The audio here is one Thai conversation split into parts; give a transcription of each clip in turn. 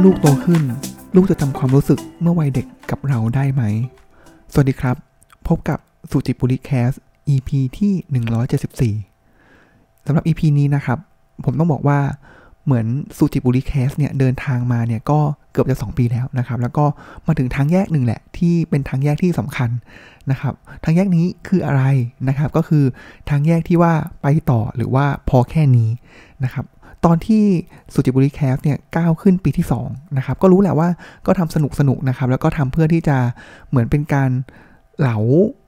อลูกโตขึ้น ลูกจะจำความรู้สึกเมื่อวัยเด็กกับเราได้ไหม สวัสดีครับ พบกับสุจิบุริแคส EP ที่ 174 สำหรับ EP นี้นะครับ ผมต้องบอกว่าเหมือนสุจิบุริแคสเนี่ยเดินทางมาเนี่ยก็เกือบจะ 2 ปีแล้วนะครับ แล้วก็มาถึงทางแยกหนึ่งแหละ ที่เป็นทางแยกที่สำคัญนะครับ ทางแยกนี้คืออะไรนะครับ ก็คือทางแยกที่ว่าไปต่อหรือว่าพอแค่นี้นะครับ ตอนที่สุจิปุริแคสเนี่ยก้าวขึ้นปีที่2นะครับก็รู้แหละว่าก็ทำสนุกสนุกนะครับ แล้วก็ทำเพื่อที่จะเหมือนเป็นการเหลา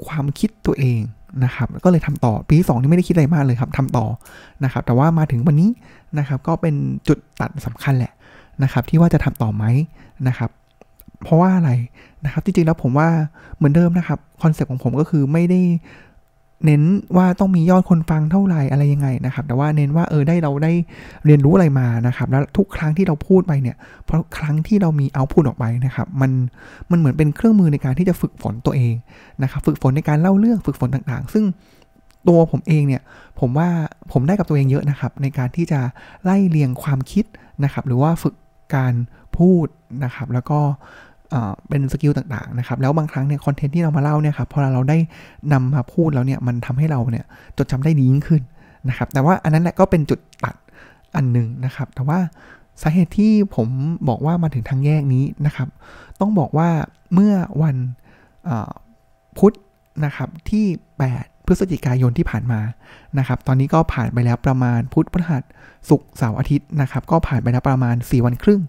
ความคิดตัวเองนะครับ ก็เลยทำต่อปีที่2นี่ไม่ได้คิดอะไรมากเลยครับทำต่อนะครับ แต่ว่ามาถึงวันนี้นะครับ ก็เป็นจุดตัดสำคัญแหละนะครับ ที่ว่าจะทำต่อไหมนะครับ เพราะว่าอะไรนะครับจริงๆแล้วผมว่าเหมือนเดิมนะครับ concept ของผมก็คือไม่ได้ เน้นว่าต้องมียอดคนฟังเท่าไหร่อะไรยังไงนะครับ แต่ว่าเน้นว่าเออได้เราได้เรียนรู้อะไรมานะครับ แล้วทุกครั้งที่เราพูดไปเนี่ย เพราะครั้งที่เรามีเอาพูดออกไปนะครับ มันมันเหมือนเป็นเครื่องมือในการที่จะฝึกฝนตัวเองนะครับ ฝึกฝนในการเล่าเรื่องฝึกฝนต่างๆ ซึ่งตัวผมเองเนี่ย ผมว่าผมได้กับตัวเองเยอะนะครับ ในการที่จะไล่เรียงความคิดนะครับ หรือว่าฝึกการพูดนะครับ แล้วก็ เป็น skill ต่างๆนะครับแล้วบางครั้งเนี่ย content ที่เรามาเล่าเนี่ยครับพอเราได้นำมาพูดแล้วเนี่ยมันทำให้เราเนี่ยจดจำได้ดียิ่งขึ้นนะครับแต่ว่าอันนั้นแหละก็เป็นจุดตัดอันหนึ่งนะครับ แต่ว่าสาเหตุที่ผมบอกว่ามาถึงทางแยกนี้นะครับ ต้องบอกว่าเมื่อวันพุธนะครับที่ 8 พฤศจิกายนที่ผ่านมานะครับ ตอนนี้ก็ผ่านไปแล้วประมาณพุธพฤหัสศุกร์เสาร์อาทิตย์นะครับ ก็ผ่านไปแล้วประมาณ 4 วันครึ่ง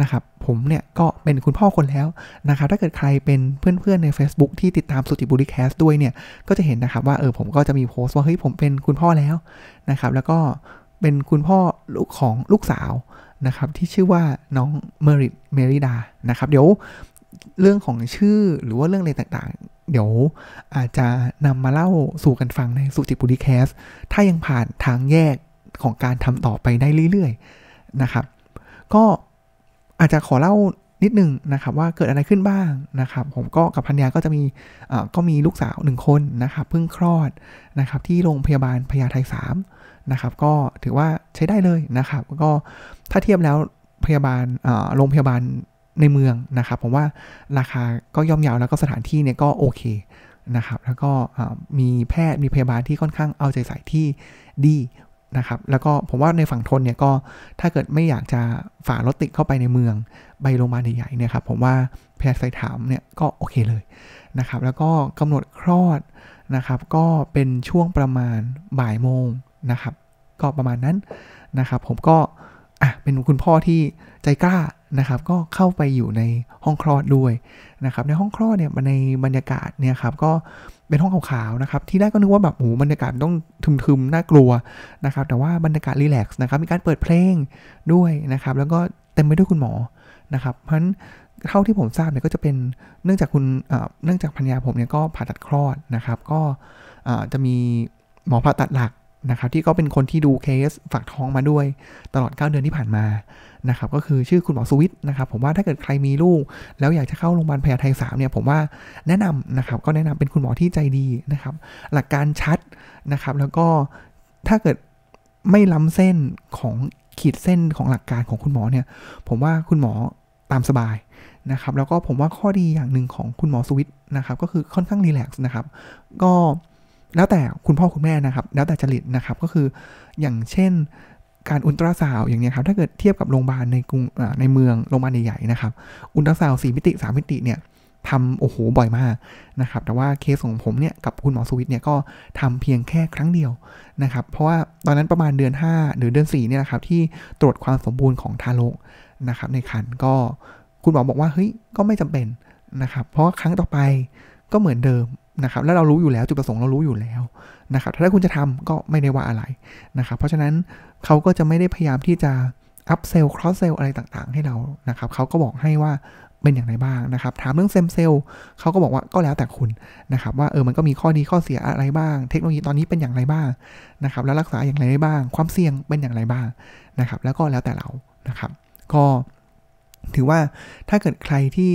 นะครับ ผมเนี่ยก็เป็นคุณพ่อคนแล้วนะครับ ถ้าเกิดใครเป็นเพื่อนๆใน Facebook ที่ติดตามสุติบุรีแคสด้วยเนี่ย ก็จะเห็นนะครับว่าเออผมก็จะมีโพสต์ว่าเฮ้ยผมเป็นคุณพ่อแล้วนะครับ แล้วก็เป็นคุณพ่อลูกของลูกสาวนะครับที่ชื่อว่าน้องเมริดเมริดานะครับ เดี๋ยวเรื่องของชื่อหรือว่าเรื่องอะไรต่างๆ เดี๋ยวอาจจะนำมาเล่าสู่กันฟังในสุจิบุรีแคสถ้ายังผ่านทางแยกของการทำต่อไปได้เรื่อยๆนะครับ ก็อาจจะขอเล่านิดนึงนะครับว่าเกิดอะไรขึ้นบ้างนะครับ ผมก็กับพันยาก็จะมีก็มีลูกสาวหนึ่งคนนะครับเพิ่งคลอดนะครับที่โรงพยาบาลพญาไทสามนะครับก็ถือว่าใช้ได้เลยนะครับ ก็ถ้าเทียบแล้วพยาบาลโรงพยาบาล ในเมืองนะครับผมว่าราคาก็ย่อมเยาวแล้วก็สถานที่เนี่ยก็โอเคนะครับแล้วก็มีแพทย์มีพยาบาลที่ค่อนข้างเอาใจใส่ที่ดีนะครับแล้วก็ผมว่าในฝั่งทนเนี่ยก็ถ้าเกิดไม่อยากจะฝ่ารถติดเข้าไปในเมืองใบโรงพยาบาลใหญ่ๆเนี่ยครับผมว่าแพทย์ไซถามเนี่ยก็โอเคเลยนะครับแล้วก็กำหนดคลอดนะครับก็เป็นช่วงประมาณบ่ายโมงนะครับก็ประมาณนั้นนะครับผมก็อะเป็นคุณพ่อที่ใจกล้า นะครับ ก็เข้าไปอยู่ในห้องคลอดด้วยนะครับ ในห้องคลอดเนี่ยในบรรยากาศเนี่ยครับก็เป็นห้องขาวๆนะครับ ที่แรกก็นึกว่าแบบโอ้บรรยากาศต้องทึมๆน่ากลัวนะครับ แต่ว่าบรรยากาศรีแลกซ์นะครับ มีการเปิดเพลงด้วยนะครับ แล้วก็เต็มไปด้วยคุณหมอนะครับ เพราะฉะนั้นเท่าที่ผมทราบเนี่ยก็จะเป็นเนื่องจากคุณเนื่องจากพัญญาผมเนี่ยก็ผ่าตัดคลอดนะครับ ก็จะมีหมอผ่าตัดหลัก นะครับที่ก็เป็นคนที่ดูเคสฝากท้องมาด้วย ตลอด 9 เดือนที่ผ่านมานะครับก็คือชื่อคุณหมอสวิตนะครับผมว่าถ้าเกิดใครมีลูก แล้วอยากจะเข้าโรงพยาบาลพญาไทสามเนี่ยผมว่าแนะนำนะครับก็แนะนำเป็นคุณหมอที่ใจดีนะครับหลักการชัดนะครับแล้วก็ถ้าเกิดไม่ล้ำเส้นของขีดเส้นของหลักการของคุณหมอเนี่ยผมว่าคุณหมอตามสบายนะครับแล้วก็ผมว่าข้อดีอย่างหนึ่งของคุณหมอสวิตนะครับก็คือค่อนข้างรีแลกซ์นะครับก็ แล้วแต่คุณพ่อคุณแม่นะครับ แล้วแต่จริตนะครับ ก็คืออย่างเช่นการอุลตราซาวอย่างนี้ครับ ถ้าเกิดเทียบกับโรงพยาบาลในกรุงในเมืองโรงพยาบาลใหญ่ๆนะครับอุลตราซาวสี่มิติสามมิติเนี่ยทำโอ้โหบ่อยมากนะครับ แต่ว่าเคสของผมเนี่ยกับคุณหมอสวิตเนี่ยก็ทำเพียงแค่ครั้งเดียวนะครับ เพราะว่าตอนนั้นประมาณเดือน 5 หรือเดือน4เนี่ยนะครับที่ตรวจความสมบูรณ์ของทารกนะครับ ในคันก็คุณหมอบอกว่าเฮ้ยก็ไม่จำเป็นนะครับ เพราะครั้งต่อไปก็เหมือนเดิม นะครับแล้วเรารู้อยู่แล้วจุดประสงค์เรารู้อยู่แล้วนะครับถ้าคุณจะทำก็ไม่ได้ว่าอะไรนะครับเพราะฉะนั้นเขาก็จะไม่ได้พยายามที่จะ upsell cross-sell อะไรต่างๆ ให้เรานะครับเขาก็บอกให้ว่าเป็นอย่างไรบ้างนะครับ ถามเรื่อง stem cell เขาก็บอกว่าก็แล้วแต่คุณนะครับ ว่าเออมันก็มีข้อดีข้อเสียอะไรบ้าง เทคโนโลยีตอนนี้เป็นอย่างไรบ้างนะครับ แล้วรักษาอย่างไรได้บ้าง ความเสี่ยงเป็นอย่างไรบ้างนะครับ แล้วก็แล้วแต่เรานะครับ ก็ถือว่าถ้าเกิดใครที่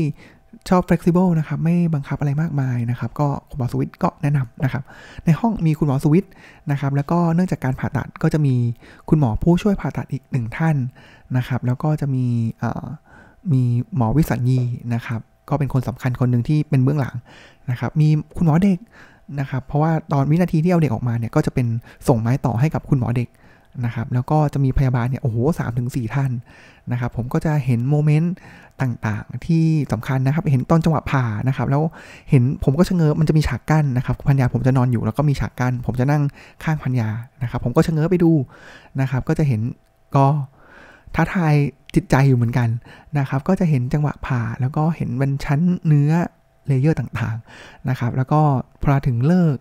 ชอบ flexible นะครับ ไม่บังคับอะไรมากมายนะครับ ก็คุณหมอสวิตก็แนะนำนะครับ ในห้องมีคุณหมอสวิตนะครับ แล้วก็เนื่องจากการผ่าตัดก็จะมีคุณหมอผู้ช่วยผ่าตัดอีกหนึ่งท่านนะครับ แล้วก็จะมีมีหมอวิสัญญีนะครับ ก็เป็นคนสำคัญคนหนึ่งที่เป็นเบื้องหลังนะครับ มีคุณหมอเด็กนะครับ เพราะว่าตอนวินาทีที่เอาเด็กออกมาเนี่ย ก็จะเป็นส่งไม้ต่อให้กับคุณหมอเด็ก นะครับแล้วก็จะมีพยาบาลเนี่ยโอ้โหสามถึงสี่ท่านนะครับผมก็จะเห็น moment ต่างๆ ที่สำคัญนะครับ เห็นตอนจังหวะผ่านะครับแล้วเห็นผมก็ชะเง้อมันจะมีฉากกั้นนะครับภรรยาผมจะนอนอยู่แล้วก็มีฉากกั้น ผมจะนั่งข้างภรรยานะครับ ผมก็ชะเง้อไปดูนะครับ ก็จะเห็นก็ท้าทายจิตใจอยู่เหมือนกันนะครับ ก็จะเห็นจังหวะผ่าแล้วก็เห็นเป็นชั้นเนื้อ layer ต่างๆนะครับ แล้วก็พอถึงฤกษ์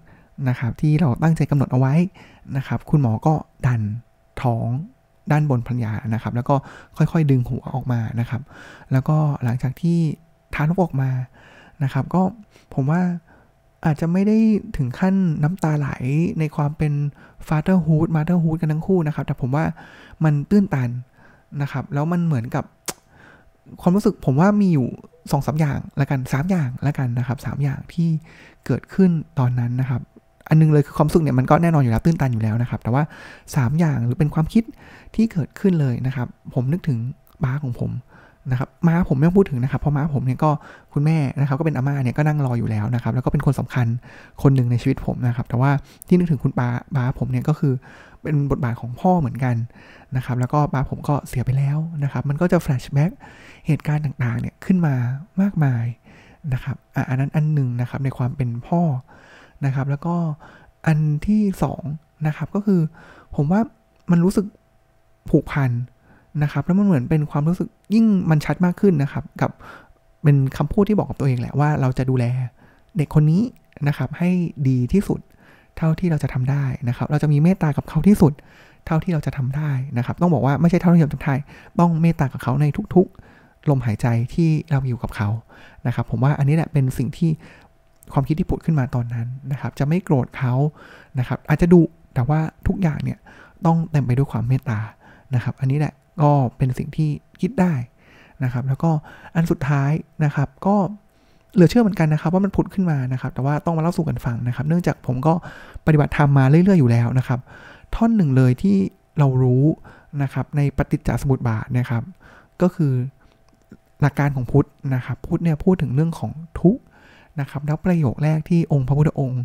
นะครับที่เราตั้งใจกำหนดเอาไว้นะครับ คุณหมอก็ดันท้องด้านบนพันยานะครับ แล้วก็ค่อยๆดึงหัวออกมานะครับ แล้วก็หลังจากที่ทานออกมานะครับ ก็ผมว่าอาจจะไม่ได้ถึงขั้นน้ำตาไหลในความเป็น fatherhood motherhood กันทั้งคู่นะครับ แต่ผมว่ามันตื้นตันนะครับ แล้วมันเหมือนกับความรู้สึกผมว่ามีอยู่สองสาอย่างละกันสามอย่างละกันนะครับสามอย่างที่เกิดขึ้นตอนนั้นนะครับ อันนึงเลยคือความสุขเนี่ยมันก็แน่นอนอยู่แล้วตื้นตันอยู่แล้วนะครับ แต่ว่า 3 อย่างหรือเป็นความคิดที่เกิดขึ้นเลยนะครับ ผมนึกถึงบ้าของผมนะครับม้าผมไม่ต้องพูดถึงนะครับเพราะม้าผมเนี่ยก็คุณแม่นะครับก็เป็นอาม่าเนี่ยก็นั่งรออยู่แล้วนะครับ แล้วก็เป็นคนสำคัญคนหนึ่งในชีวิตผมนะครับ แต่ว่าที่นึกถึงคุณป้าบ้าผมเนี่ยก็คือเป็นบทบาทของพ่อเหมือนกันนะครับ แล้วก็ป้าผมก็เสียไปแล้วนะครับ มันก็จะแฟลชแบ็กเหตุการณ์ต่างๆเนี่ยขึ้นมามากมายนะครับอันนั้นอันหนึ่งนะครับในความเป็นพ่อ นะครับ แล้วก็อันที่2นะครับก็คือผมว่ามันรู้สึกผูกพันนะครับ แล้วมันเหมือนเป็นความรู้สึกยิ่งมันชัดมากขึ้นนะครับ กับเป็นคำพูดที่บอกกับตัวเองแหละว่าเราจะดูแลเด็กคนนี้นะครับ ให้ดีที่สุดเท่าที่เราจะทำได้นะครับ เราจะมีเมตตากับเขาที่สุด เท่าที่เราจะทำได้นะครับ ต้องบอกว่าไม่ใช่เท่าที่เราทำได้ต้องเมตตากับเขาในทุก ๆ ลมหายใจที่เราอยู่กับเขานะครับ ผมว่าอันนี้แหละเป็นสิ่งที่ ความคิดที่ผุดขึ้นมาตอนนั้นนะครับ จะไม่โกรธเขานะครับ อาจจะดูแต่ว่าทุกอย่างเนี่ยต้องเต็มไปด้วยความเมตตานะครับ อันนี้แหละก็เป็นสิ่งที่คิดได้นะครับ แล้วก็อันสุดท้ายนะครับ ก็เหลือเชื่อเหมือนกันนะครับ ว่ามันผุดขึ้นมานะครับ แต่ว่าต้องมาเล่าสู่กันฟังนะครับ เนื่องจากผมก็ปฏิบัติธรรมมาเรื่อย ๆ อยู่แล้วนะครับ ท่อนหนึ่งเลยที่เรารู้นะครับในปฏิจจสมุปบาทนะครับ ก็คือหลักการของพุทธนะครับ พุทธเนี่ยพูดถึงเรื่องของทุก นะครับแล้วประโยคแรกที่องค์พระพุทธองค์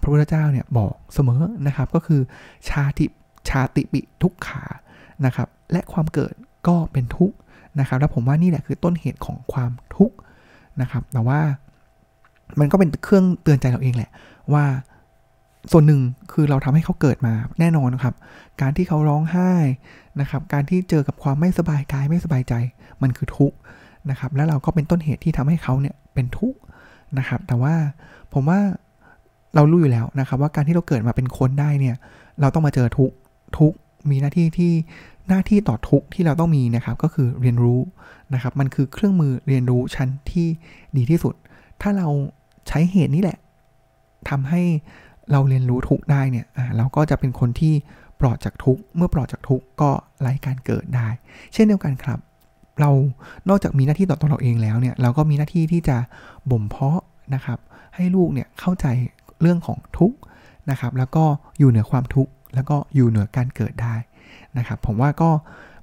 พระพุทธเจ้าเนี่ยบอกเสมอนะครับก็คือชาติชาติปิทุกขานะครับและความเกิดก็เป็นทุกข์นะครับแล้วผมว่านี่แหละคือต้นเหตุของความทุกข์นะครับแต่ว่ามันก็เป็นเครื่องเตือนใจเราเองแหละว่าส่วนหนึ่งคือเราทำให้เขาเกิดมาแน่นอนนครับ การที่เขาร้องไห้นะครับ การที่เจอกับความไม่สบายกายไม่สบายใจ มันคือทุกข์นะครับ แล้วเราก็เป็นต้นเหตุที่ทำให้เขาเนี่ยเป็นทุกข์ นะครับ แต่ว่าผมว่าเรารู้อยู่แล้วนะครับ ว่าการที่เราเกิดมาเป็นคนได้เนี่ย เราต้องมาเจอทุกทุกมีหน้าที่ที่หน้าที่ต่อทุกที่เราต้องมีนะครับ ก็คือเรียนรู้นะครับ มันคือเครื่องมือเรียนรู้ชั้นที่ดีที่สุด ถ้าเราใช้เหตุนี้แหละทำให้เราเรียนรู้ทุกได้เนี่ยเราก็จะเป็นคนที่ปลอดจากทุกเมื่อปลอดจากทุกก็ไร้การเกิดได้ เช่นเดียวกันครับ เรานอกจากมีหน้าที่ต่อตัวเราเองแล้วเนี่ยเราก็มีหน้าที่ที่จะบ่มเพาะนะครับ ให้ลูกเนี่ยเข้าใจเรื่องของทุกนะครับ แล้วก็อยู่เหนือความทุกข์แล้วก็อยู่เหนือการเกิดได้นะครับ ผมว่าก็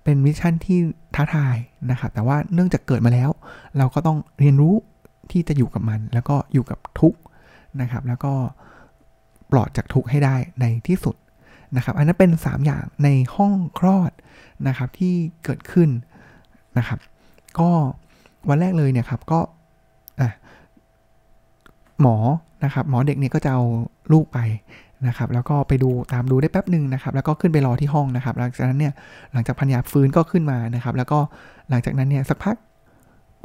เป็นมิชชั่นที่ท้าทายนะครับ แต่ว่าเนื่องจากเกิดมาแล้ว เราก็ต้องเรียนรู้ที่จะอยู่กับมัน แล้วก็อยู่กับทุกนะครับ แล้วก็ปลอดจากทุกให้ได้ในที่สุดนะครับ อันนั้นเป็น 3 อย่างในห้องคลอดนะครับที่เกิดขึ้น นะครับ ก็วันแรกเลยเนี่ยครับก็หมอนะครับหมอเด็กเนี่ยก็จะเอาลูกไปนะครับ แล้วก็ไปดูตามดูได้แป๊บหนึ่งนะครับ แล้วก็ขึ้นไปรอที่ห้องนะครับ หลังจากนั้นเนี่ยหลังจากภรรยาฟื้นก็ขึ้นมานะครับ แล้วก็หลังจากนั้นเนี่ยสักพัก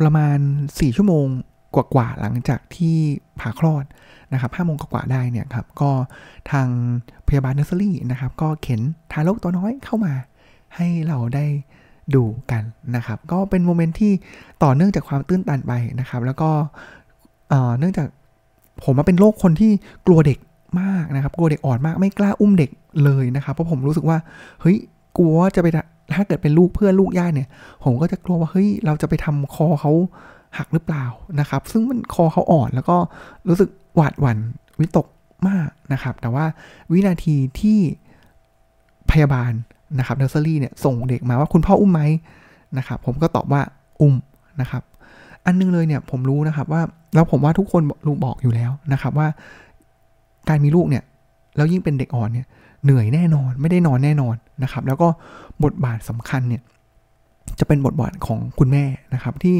ประมาณ 4 ชั่วโมงกว่าๆหลังจากที่ผ่าคลอดนะครับห้าโมงกว่าได้เนี่ยครับก็ทางพยาบาลเนอร์เซอรี่นะครับ ก็เข็นทารกตัวน้อยเข้ามา ให้เราได้ ดูกันนะครับ ก็เป็น moment ที่ต่อเนื่องจากความตื้นตันไปนะครับ แล้วก็เนื่องจากผมมาเป็นโรคคนที่กลัวเด็กมากนะครับ กลัวเด็กอ่อนมากไม่กล้าอุ้มเด็กเลยนะครับ เพราะผมรู้สึกว่าเฮ้ยกลัวจะไปถ้าเกิดเป็นลูกเพื่อนลูกญาติเนี่ย ผมก็จะกลัวว่าเฮ้ยเราจะไปทำคอเขาหักหรือเปล่านะครับ ซึ่งมันคอเขาอ่อนแล้วก็รู้สึกหวาดหวั่นวิตกมากนะครับ แต่ว่าวินาทีที่พยาบาล นะครับเนอร์เซอรี่เนี่ยส่งเด็กมาว่าคุณพ่ออุ้มไหมนะครับผมก็ตอบว่าอุ้มนะครับ อันนึงเลยเนี่ยผมรู้นะครับว่าแล้วผมว่าทุกคนรู้บอกอยู่แล้วนะครับว่า การมีลูกเนี่ยแล้วยิ่งเป็นเด็กอ่อนเนี่ยเหนื่อยแน่นอนไม่ได้นอนแน่นอนนะครับ แล้วก็บทบาทสำคัญเนี่ยจะเป็นบทบาทของคุณแม่นะครับ ที่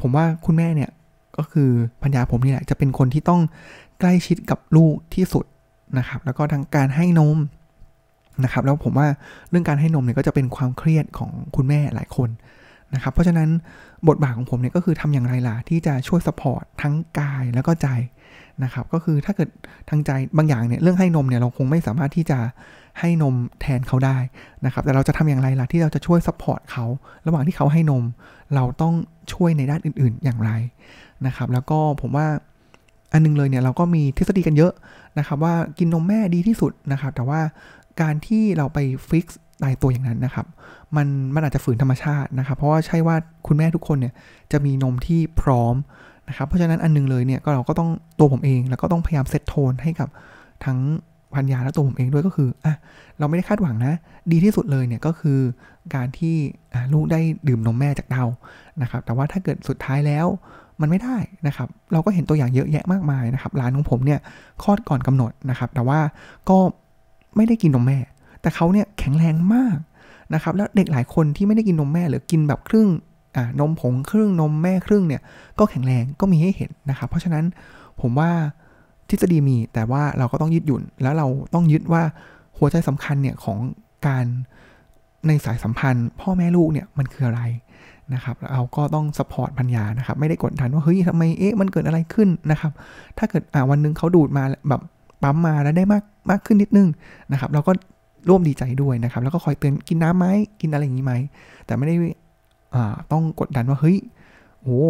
ผมว่าคุณแม่เนี่ยก็คือพัญญาผมนี่แหละจะเป็นคนที่ต้องใกล้ชิดกับลูกที่สุดนะครับ แล้วก็ทั้งการให้นม นะครับแล้วผมว่าเรื่องการให้นมเนี่ยก็จะเป็นความเครียดของคุณแม่หลายคนนะครับเพราะฉะนั้นบทบาทของผมเนี่ยก็คือทำอย่างไรล่ะที่จะช่วย support ทั้งกายแล้วก็ใจนะครับก็คือถ้าเกิดทางใจบางอย่างเนี่ยเรื่องให้นมเนี่ยเราคงไม่สามารถที่จะให้นมแทนเขาได้นะครับแต่เราจะทำอย่างไรล่ะที่เราจะช่วย support เขาระหว่างที่เขาให้นม เราต้องช่วยในด้านอื่น ๆอย่างไรนะครับแล้วก็ผมว่าอันนึงเลยเนี่ยเราก็มีทฤษฎีกันเยอะนะครับว่ากินนมแม่ดีที่สุดนะครับแต่ว่า การที่เราไปฟิกซ์ตายตัวอย่างนั้นนะครับ มันมันอาจจะฝืนธรรมชาตินะครับ เพราะว่าใช่ว่าคุณแม่ทุกคนเนี่ยจะมีนมที่พร้อมนะครับ เพราะฉะนั้นอันนึงเลยเนี่ยก็เราก็ต้องตัวผมเองแล้วก็ต้องพยายามเซตโทนให้กับทั้งพันยาและตัวผมเองด้วยก็คืออะเราไม่ได้คาดหวังนะ ดีที่สุดเลยเนี่ยก็คือการที่ลูกได้ดื่มนมแม่จากเรานะครับ แต่ว่าถ้าเกิดสุดท้ายแล้วมันไม่ได้นะครับ เราก็เห็นตัวอย่างเยอะแยะมากมายนะครับร้านของผมเนี่ยคลอดก่อนกำหนดนะครับ แต่ว่าก็ ไม่ได้กินนมแม่ แต่เขาเนี่ยแข็งแรงมากนะครับแล้วเด็กหลายคนที่ไม่ได้กินนมแม่หรือกินแบบครึ่งอ่านมผงครึ่งนมแม่ครึ่งเนี่ยก็แข็งแรงก็มีให้เห็นนะครับ เพราะฉะนั้นผมว่าทฤษฎีมีแต่ว่าเราก็ต้องยึดหยุ่น แล้วเราต้องยึดว่าหัวใจสำคัญเนี่ยของการในสายสัมพันธ์ พ่อแม่ลูกเนี่ยมันคืออะไรนะครับเราก็ต้องสปอร์ตพัญญานะครับไม่ได้กดดันว่าเฮ้ยทำไมเอ๊ะมันเกิดอะไรขึ้นนะครับถ้าเกิดอ่าวันนึงเขาดูดมาแบบปั๊มมาแล้วได้มาก มากขึ้นนิดนึงนะครับ เราก็ร่วมดีใจด้วยนะครับ แล้วก็คอยเตือนกินน้ำไหมกินอะไรอย่างนี้ไหม แต่ไม่ได้ต้องกดดันว่าเฮ้ยโอ้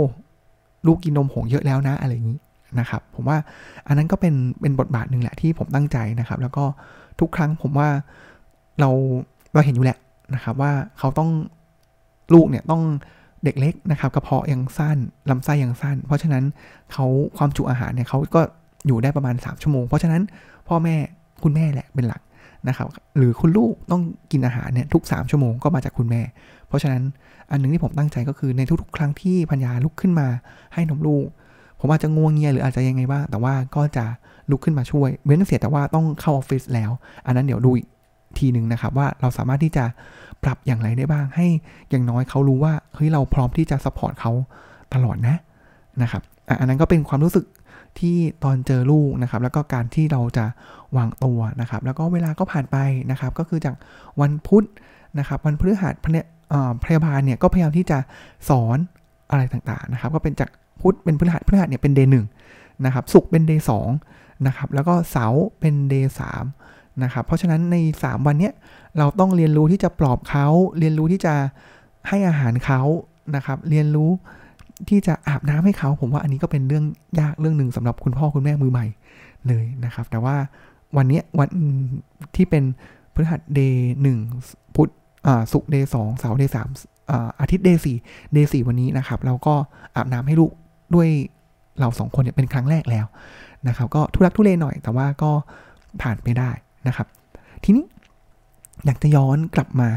ลูกกินนมผงเยอะแล้วนะอะไรอย่างนี้นะครับ ผมว่าอันนั้นก็เป็นเป็นบทบาทหนึ่งแหละที่ผมตั้งใจนะครับ แล้วก็ทุกครั้งผมว่าเราเราเห็นอยู่แหละนะครับว่าเขาต้องลูกเนี่ยต้องเด็กเล็กนะครับกระเพาะยังสั้นลำไส้ยังสั้น เพราะฉะนั้นเขาความจุอาหารเนี่ยเขาก็อยู่ได้ประมาณ 3 ชั่วโมง เพราะฉะนั้นพ่อแม่ คุณแม่แหละเป็นหลักนะครับ หรือคุณลูกต้องกินอาหารเนี่ยทุก 3 ชั่วโมงก็มาจากคุณแม่ เพราะฉะนั้นอันนึงที่ผมตั้งใจก็คือในทุกๆ ครั้งที่พัญญาลุกขึ้นมาให้นมลูก ผมอาจจะงวงเงียหรืออาจจะยังไงบ้าง แต่ว่าก็จะลุกขึ้นมาช่วยเว้นเสียแต่ว่าต้องเข้าออฟฟิศแล้ว อันนั้นเดี๋ยวดูทีหนึ่งนะครับว่าเราสามารถที่จะปรับอย่างไรได้บ้าง ให้อย่างน้อยเขารู้ว่าเฮ้ยเราพร้อมที่จะสปอร์ตเขาตลอดนะนะครับอันนั้นก็เป็นความรู้สึก ที่ตอนเจอลูกนะครับ แล้วก็การที่เราจะวางตัวนะครับ แล้วก็เวลาก็ผ่านไปนะครับ ก็คือจากวันพุธนะครับ วันพฤหัสพยาบาลเนี่ยก็พยายามที่จะสอนอะไรต่างๆนะครับ ก็เป็นจากพุธเป็นพฤหัสพฤหัสเนี่ยเป็น day หนึ่งนะครับศุกร์เป็น day สองนะครับ แล้วก็เสาร์เป็น day สามนะครับ เพราะฉะนั้นใน 3 วันเนี้ยเราต้องเรียนรู้ที่จะปลอบเขา เรียนรู้ที่จะให้อาหารเขานะครับ เรียนรู้ ที่จะอาบน้ำให้เขา ผมว่าอันนี้ก็เป็นเรื่องยากเรื่องหนึ่งสำหรับคุณพ่อคุณแม่มือใหม่เลยนะครับ แต่ว่าวันนี้วันที่เป็นพฤหัส day หนึ่งพุธศุกร์ day สองเสาร์ day สามอาทิตย์เดย์สี่เดย์สี่วันนี้นะครับ เราก็อาบน้ำให้ลูกด้วยเราสองคนเนี่ยเป็นครั้งแรกแล้วนะครับ ก็ทุรักทุเลหน่อยแต่ว่าก็ผ่านไปได้นะครับ ทีนี้อยากจะย้อนกลับมา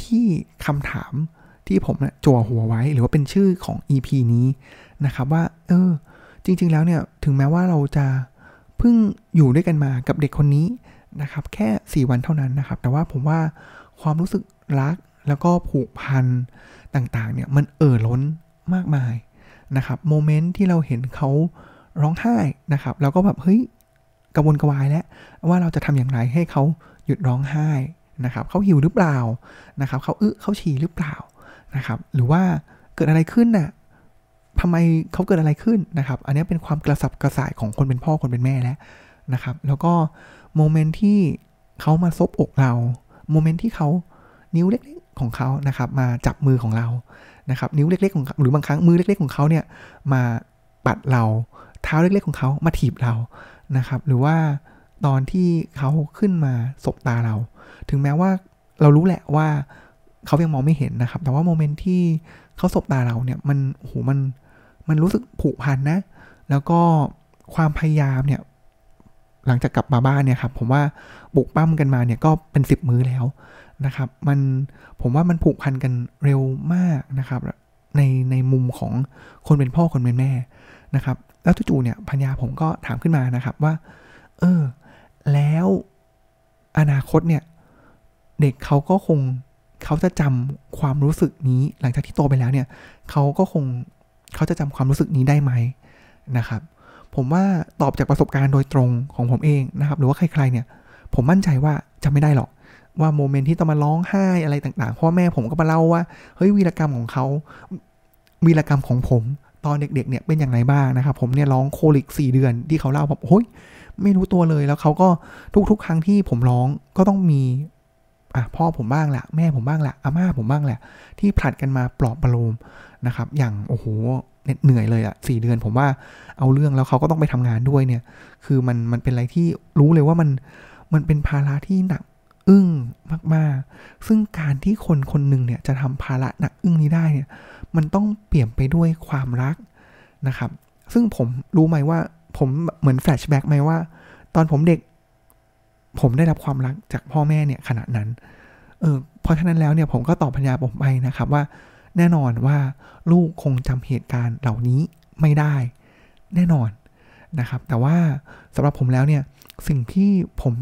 ที่คำถาม ที่ผมนะจั่วหัวไว้ หรือว่าเป็นชื่อของ EP นี้นะครับว่า เออ จริง ๆ แล้วเนี่ย ถึงแม้ว่าเราจะเพิ่งอยู่ด้วยกันมากับเด็กคนนี้นะครับ แค่ 4 วันเท่านั้นนะครับ แต่ว่าผมว่าความรู้สึกรักแล้วก็ผูกพันต่างๆ เนี่ย มันเอ่อล้นมากมายนะครับ โมเมนต์ที่เราเห็นเขาร้องไห้นะครับ แล้วก็แบบ เฮ้ยกระวนกระวายแล้วว่าเราจะทำอย่างไรให้เขาหยุดร้องไห้นะครับเขาหิวหรือเปล่านะครับเขาอึเขาฉี่หรือเปล่า นะครับ หรือว่าเกิดอะไรขึ้นน่ะทำไมเขาเกิดอะไรขึ้นนะครับ อันนี้เป็นความกระสับกระส่ายของคนเป็นพ่อคนเป็นแม่แล้วนะครับ แล้วก็ moment ที่เขามาซบอกเรา moment ที่เขานิ้วเล็กๆของเขานะครับ มาจับมือของเรา นะครับ นิ้วเล็กๆของหรือบางครั้งมือเล็ก ๆ ของเขาเนี่ยมาปัดเรา เท้าเล็กๆของเขามาถีบเรา นะครับ หรือว่าตอนที่เขาขึ้นมาสบตาเรา ถึงแม้ว่าเรารู้แหละว่า เขายังมองไม่เห็นนะครับ แต่ว่า moment ที่เขาสบตาเราเนี่ยมันโหมันมันรู้สึกผูกพันนะ แล้วก็ความพยายามเนี่ยหลังจากกลับมาบ้านเนี่ยครับผมว่าบุกปั้มกันมาเนี่ยก็เป็นสิบมื้อแล้วนะครับ มันผมว่ามันผูกพันกันเร็วมากนะครับ ในในมุมของคนเป็นพ่อคนเป็นแม่นะครับ แล้วจู่ๆเนี่ยพัญญาผมก็ถามขึ้นมานะครับว่า เออ แล้วอนาคตเนี่ย เด็กเขาก็คง เขาจะจำความรู้สึกนี้หลังจากที่โตไปแล้วเนี่ยเขาก็คงเขาจะจำความรู้สึกนี้ได้ไหมนะครับ ผมว่าตอบจากประสบการณ์โดยตรงของผมเองนะครับ หรือว่าใครๆเนี่ย ผมมั่นใจว่าจำไม่ได้หรอก ว่าโมเมนต์ที่ต้องมาร้องไห้อะไรต่างๆพ่อแม่ผมก็มาเล่าว่าเฮ้ยวีรกรรมของเขาวีรกรรมของผมตอนเด็กๆเนี่ยเป็นอย่างไรบ้างนะครับ ผมเนี่ยร้องโคลิกสี่เดือนที่เขาเล่าผมโอ้ยไม่รู้ตัวเลยแล้วเขาก็ทุกๆ ครั้งที่ผมร้องก็ต้องมี อะพ่อผมบ้างแหละแม่ผมบ้างแหละอาม่าผมบ้างแหละ ที่ผลัดกันมาปลอบประโลมนะครับ อย่างโอ้โหเหนื่อยเลยอะสี่เดือนผมว่าเอาเรื่องแล้วเขาก็ต้องไปทำงานด้วยเนี่ย คือมันมันเป็นอะไรที่รู้เลยว่ามันมันเป็นภาระที่หนักอึ้งมากๆ ซึ่งการที่คนคนหนึ่งเนี่ยจะทำภาระหนักอึ้งนี้ได้เนี่ย มันต้องเปลี่ยนไปด้วยความรักนะครับ ซึ่งผมรู้ไหมว่าผมเหมือนแฟลชแบ็กไหมว่า ตอนผมเด็ก ผมได้รับความรักจากพ่อแม่เนี่ยขนาดนั้น เออเพราะฉะนั้นแล้วเนี่ยผมก็ตอบพัญญาผมไปนะครับว่า แน่นอนว่าลูกคงจำเหตุการณ์เหล่านี้ไม่ได้ แน่นอนนะครับ แต่ว่าสำหรับผมแล้วเนี่ยสิ่งที่ผม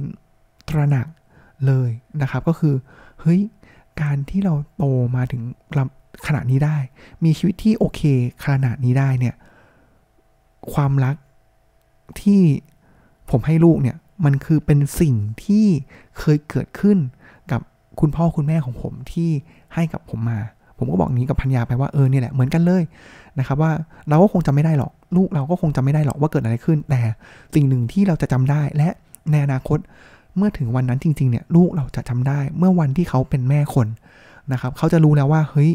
ตระหนักเลยนะครับ ก็คือเฮ้ยการที่เราโตมาถึงขนาดนี้ได้ มีชีวิตที่โอเคขนาดนี้ได้เนี่ย ความรักที่ผมให้ลูกเนี่ย มันคือเป็นสิ่งที่เคยเกิดขึ้นกับคุณพ่อคุณแม่ของผมที่ให้กับผมมา ผมก็บอกนี้กับพัญญาไปว่าเออเนี่ยแหละเหมือนกันเลยนะครับว่าเราก็คงจำไม่ได้หรอก ลูกเราก็คงจำไม่ได้หรอกว่าเกิดอะไรขึ้น แต่สิ่งหนึ่งที่เราจะจำได้และในอนาคตเมื่อถึงวันนั้นจริงๆเนี่ยลูกเราจะจำได้เมื่อวันที่เขาเป็นแม่คนนะครับ เขาจะรู้แล้วว่าเฮ้ย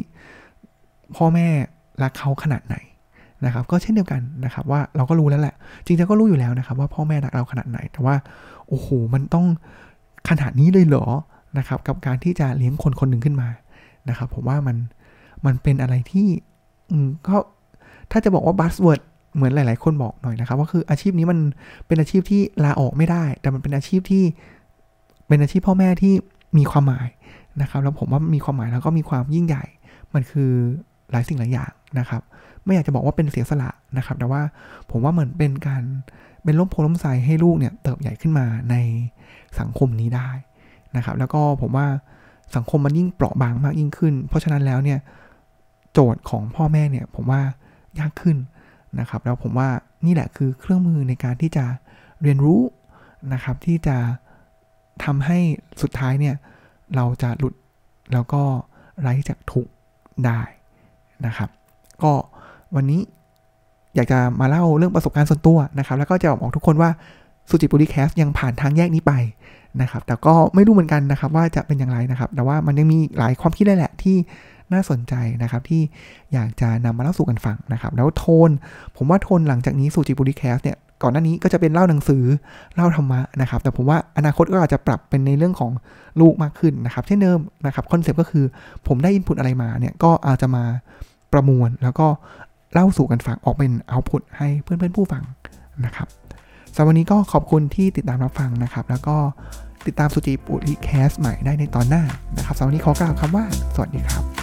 พ่อแม่รักเขาขนาดไหน นะครับก็เช่นเดียวกันนะครับว่าเราก็รู้แล้วแหละ จริงๆก็รู้อยู่แล้วนะครับ ว่าพ่อแม่รักเราขนาดไหน แต่ว่าโอ้โหมันต้องขนาดนี้เลยเหรอนะครับ กับการที่จะเลี้ยงคนคนหนึ่งขึ้นมานะครับ ผมว่ามันมันเป็นอะไรที่ก็ถ้าจะบอกว่าบัสเวิร์ดเหมือนหลาย ๆ คนบอกหน่อยนะครับ ว่าคืออาชีพนี้มันเป็นอาชีพที่ลาออกไม่ได้ แต่มันเป็นอาชีพที่เป็นอาชีพพ่อแม่ที่มีความหมายนะครับ แล้วผมว่ามีความหมายแล้วก็มีความยิ่งใหญ่ มันคือหลายสิ่งหลายอย่างนะครับ ไม่อยากจะบอกว่าเป็นเสียสละนะครับ แต่ว่าผมว่าเหมือนเป็นการเป็นล้มโพล้มใสให้ลูกเนี่ยเติบใหญ่ขึ้นมาในสังคมนี้ได้นะครับ แล้วก็ผมว่าสังคมมันยิ่งเปราะบางมากยิ่งขึ้น เพราะฉะนั้นแล้วเนี่ยโจทย์ของพ่อแม่เนี่ยผมว่ายากขึ้นนะครับ แล้วผมว่านี่แหละคือเครื่องมือในการที่จะเรียนรู้นะครับที่จะทำให้สุดท้ายเนี่ยเราจะหลุดแล้วก็ไร้จากทุกได้นะครับ ก็ วันนี้อยากจะมาเล่าเรื่องประสบการณ์ส่วนตัวนะครับ แล้วก็จะบอกทุกคนว่าสุจิบุรีแคสยังผ่านทางแยกนี้ไปนะครับ แต่ก็ไม่รู้เหมือนกันนะครับ ว่าจะเป็นอย่างไรนะครับ แต่ว่ามันยังมีหลายความคิดเลยแหละที่น่าสนใจนะครับ ที่อยากจะนำมาเล่าสู่กันฟังนะครับ แล้วโทน ผมว่าโทนหลังจากนี้สุจิปุริแคสเนี่ยก่อนหน้านี้ก็จะเป็นเล่าหนังสือเล่าธรรมะนะครับ แต่ผมว่าอนาคตก็อาจจะปรับเป็นในเรื่องของลูกมากขึ้นนะครับเช่นเดิมนะครับ concept ก็คือผมได้ input อะไรมาเนี่ยก็อาจจะมาประมวลแล้วก็ เล่าสู่กันฟังออกเป็น output ให้เพื่อนๆผู้ฟังนะครับสำหรับวันนี้ก็ขอบคุณที่ติดตามรับฟังนะครับ แล้วก็ติดตามสุจิปุริแคสใหม่ได้ในตอนหน้านะครับสำหรับวันนี้ขอกล่าวคำว่า สวัสดีครับ